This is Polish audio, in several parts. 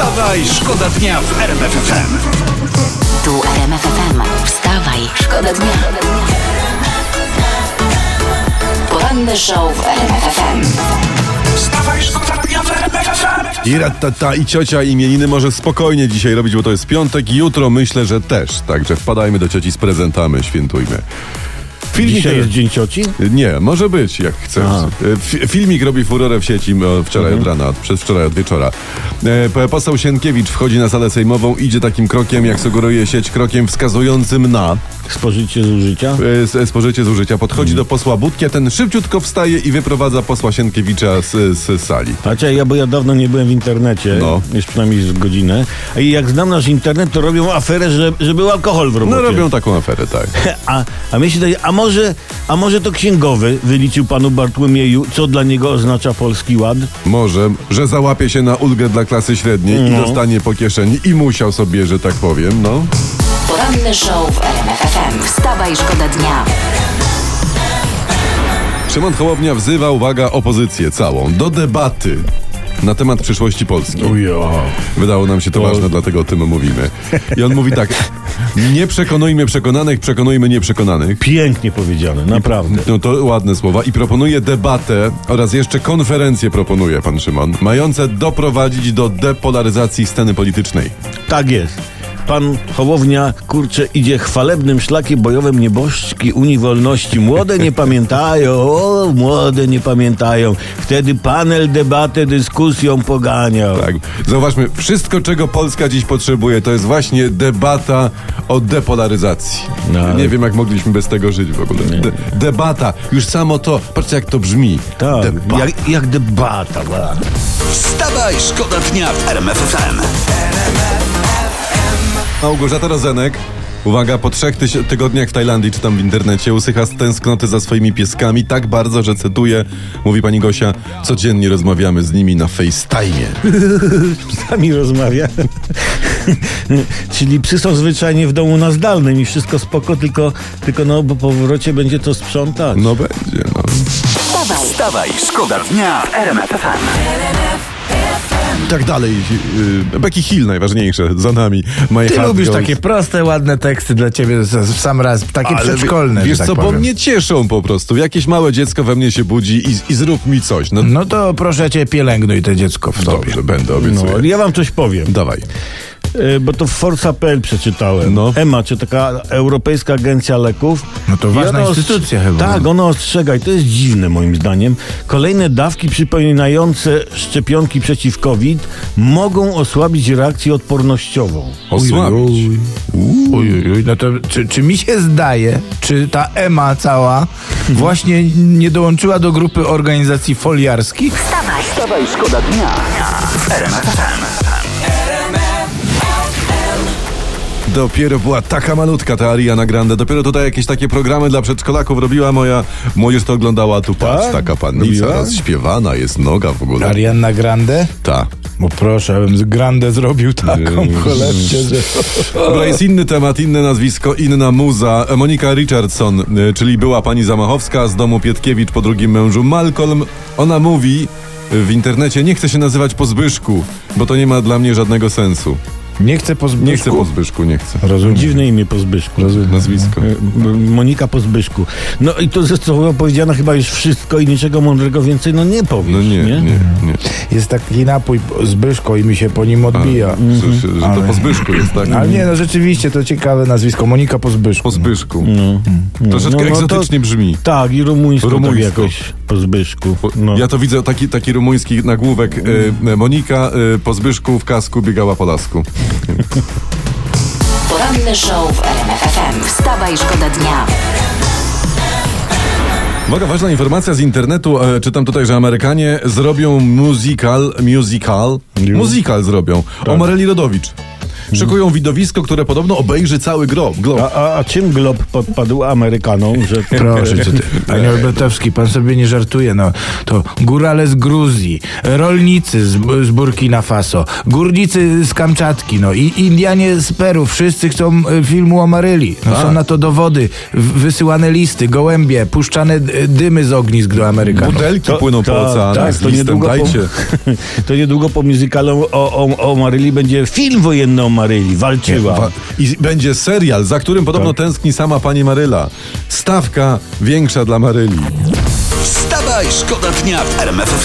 Wstawaj, szkoda dnia w RMF FM. Tu RMF FM. Wstawaj, szkoda dnia. Poranny show w RMF FM. Wstawaj, szkoda dnia w RMF FM. I ratata i ciocia imieniny może spokojnie dzisiaj robić, bo to jest piątek i jutro myślę, że też. Także wpadajmy do cioci z prezentami, świętujmy. Filmik Dzisiaj jest Dzień Cioci? Nie, może być, jak chcesz. E, fi- Filmik robi furorę w sieci e, wczoraj Mhm. od rana, przez wczoraj od wieczora. E, Poseł Sienkiewicz wchodzi na salę sejmową, idzie takim krokiem, jak sugeruje sieć, krokiem wskazującym na Spożycie zużycia? e, s- spożycie zużycia. Podchodzi do posła Budki, a ten szybciutko wstaje i wyprowadza posła Sienkiewicza z, z sali. Znaczy, ja, bo ja dawno nie byłem w internecie, No. już przynajmniej z godzinę. I jak znam nasz internet, to robią aferę, że, że był alkohol w robocie. No robią taką aferę, tak. A, a mnie się daje, a może, a może to księgowy wyliczył panu Bartłomieju, co dla niego oznacza Polski Ład? Może, że załapie się na ulgę dla klasy średniej i No. dostanie po kieszeni i musiał sobie, że tak powiem, no. Poranny show w RMF FM. Wstawaj, szkoda dnia. Szymon Hołownia wzywa, uwaga, opozycję całą do debaty na temat przyszłości Polski. Wydało nam się to ważne, dlatego o tym mówimy. I on mówi tak, nie przekonujmy przekonanych, przekonujmy nieprzekonanych. Pięknie powiedziane, naprawdę. No to ładne słowa. I proponuje debatę oraz jeszcze konferencję proponuje pan Szymon, mające doprowadzić do depolaryzacji sceny politycznej. Tak jest. Pan Hołownia, kurczę, idzie chwalebnym szlakiem bojowym nieboszczki Unii Wolności. Młode nie pamiętają, o, młode nie pamiętają. Wtedy panel debatę dyskusją poganiał. Tak. Zauważmy, wszystko czego Polska dziś potrzebuje, to jest właśnie debata o depolaryzacji. No, ale- Nie wiem, jak mogliśmy bez tego żyć w ogóle. De- debata, już samo to, patrzcie jak to brzmi. Tak, Debata. jak, jak debata. wa. Wstawaj, szkoda dnia w RMF FM. Małgorzata Rozenek. Uwaga, po trzech tyś- tygodniach w Tajlandii, czytam w internecie, usycha z tęsknoty za swoimi pieskami tak bardzo, że cytuję, mówi pani Gosia, codziennie rozmawiamy z nimi na FaceTime. Sami rozmawia. Czyli psy są zwyczajnie w domu na zdalnym i wszystko spoko, tylko, tylko no po powrocie będzie to sprzątać. No będzie, no. Wstawaj, Wstawaj, szkoda dnia w RMF FM. I tak dalej. Yy, Becky Hill najważniejsze, za nami. My Ty lubisz Goes- takie proste, ładne teksty dla ciebie w sam raz, takie Ale przedszkolne, Wiesz że tak co, bo powiem. mnie cieszą po prostu. Jakieś małe dziecko we mnie się budzi i, i zrób mi coś. No, No to proszę cię, pielęgnuj te dziecko w tobie. dobrze, będę, No, obiecuję. ja wam coś powiem. Dawaj. E, bo to w Forza.pl przeczytałem. No. EMA, czy taka Europejska Agencja Leków. No to ważna instytucja chyba. Tak, ona ostrzega i to jest dziwne moim zdaniem. Kolejne dawki przypominające szczepionki przeciw COVID mogą osłabić reakcję odpornościową. Osłabić. Uj, uj, uj, no to czy, czy mi się zdaje, czy ta EMA cała właśnie nie dołączyła do grupy organizacji foliarskich? wstawaj. Wstawaj, szkoda dnia w Dopiero była taka malutka ta Ariana Grande. Dopiero tutaj jakieś takie programy dla przedszkolaków robiła moja młodzież to oglądała, tu patrz, Tak? taka pannica Robiła? rozśpiewana, jest noga w ogóle. Ariana Grande? Ta. Bo proszę, abym z Grande zrobił taką kolebkę, że... Dobra, jest inny temat, inne nazwisko, inna muza. Monika Richardson, y, czyli była pani Zamachowska z domu Pietkiewicz po drugim mężu Malcolm. Ona mówi w internecie, nie chcę się nazywać po Zbyszku, bo to nie ma dla mnie żadnego sensu. Nie chcę po Zbyszku. Nie chcę po Zbyszku, nie chcę. Rozumiem. Dziwne imię po Zbyszku. Nazwisko. E, Monika po Zbyszku. No i to zostało powiedziane chyba już wszystko i niczego mądrego więcej no nie powiesz, No nie, nie, nie. Jest taki napój Zbyszko i mi się po nim odbija. Że, że, że to Ale- po Zbyszku jest, tak? Ale nie, no rzeczywiście, to ciekawe nazwisko. Monika po Zbyszku. Po Zbyszku. No, Troszeczkę no, no to- egzotycznie brzmi. Tak, i rumuńsko, Rumuńsko. Tak jakoś po Zbyszku. No. Ja to widzę taki, taki rumuński nagłówek. Y, Monika y, po Zbyszku w kasku biegała po lasku. Poranny show w RMF FM. Wstawaj, szkoda dnia. Uwaga, ważna informacja z internetu. E, czytam tutaj, że Amerykanie zrobią musical, musical, musical zrobią o Maryli Rodowicz. Szykują widowisko, które podobno obejrzy cały glob. glob. A, a, a czym glob podpadł Amerykanom, że... Proszę cię, ty. Panie Albertowski, pan sobie nie żartuje, no. To górale z Gruzji, rolnicy z, z Burkina Faso, górnicy z Kamczatki, no i Indianie z Peru. Wszyscy chcą e, filmu o Maryli. No, są na to dowody, wysyłane listy, gołębie, puszczane dymy z ognisk do Amerykanów. Butelki płyną po oceanach tak, to niedługo, po, to niedługo po musicalu o, o, o Maryli będzie film wojenny o Maryli. Walczyła. Wa- I będzie serial, za którym podobno Tak. tęskni sama pani Maryla. Stawka większa dla Maryli. Wstawaj, szkoda dnia w RMF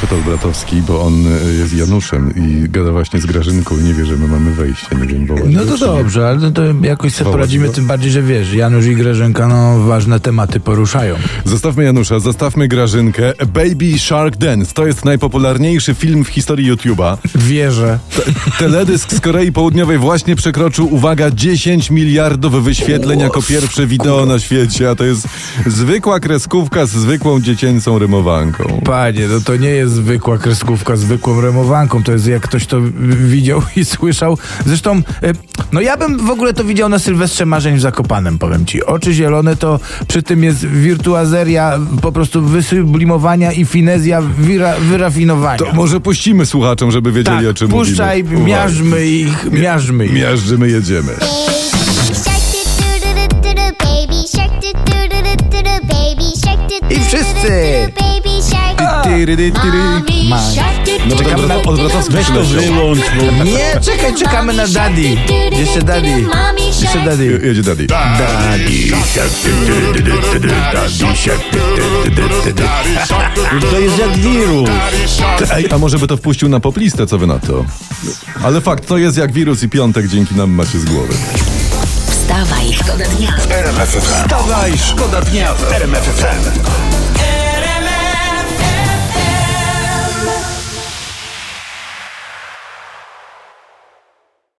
Poszedł Bratowski, bo on e, jest Januszem i gada właśnie z Grażynką i nie wie, że my mamy wejście. Nie wiem, wołać No to dobrze, ale no to jakoś sobie poradzimy, tym bardziej, że wiesz, Janusz i Grażynka, no ważne tematy poruszają. Zostawmy Janusza, zostawmy Grażynkę. Baby Shark Dance to jest najpopularniejszy film w historii YouTube'a. Wierzę. Teledysk z Korei Południowej właśnie przekroczył, uwaga, 10 miliardów wyświetleń jako pierwsze wideo na świecie, a to jest zwykła kreskówka z zwykłą dziecięcą rymowanką. Panie, no to nie jest zwykła kreskówka, zwykłą remowanką. To jest jak ktoś to widział i słyszał. Zresztą, e, no ja bym w ogóle to widział na Sylwestrze Marzeń w Zakopanem, powiem ci. Oczy zielone to przy tym jest wirtuazeria po prostu wysublimowania i finezja wira, wyrafinowania. To może puścimy słuchaczom, żeby wiedzieli tak, o czym puszczaj, mówimy. Uwaga. miażdżmy ich, miażdżmy ich. Miażdżymy, jedziemy. I wszyscy! Ma. No Czekamy na- od Bratowski Weź to wyłącz, bo... Nie, czekaj, czekamy na Daddy. Jeszcze Daddy. Jeszcze Daddy. Je- Jedzie Daddy. To jest jak wirus. Ej, a może by to wpuścił na poplistę, co wy na to? Ale fakt, to jest jak wirus i piątek dzięki nam macie z głowy. Wstawaj, szkoda dnia. RMF FM. Wstawaj, szkoda dnia w RMF FM.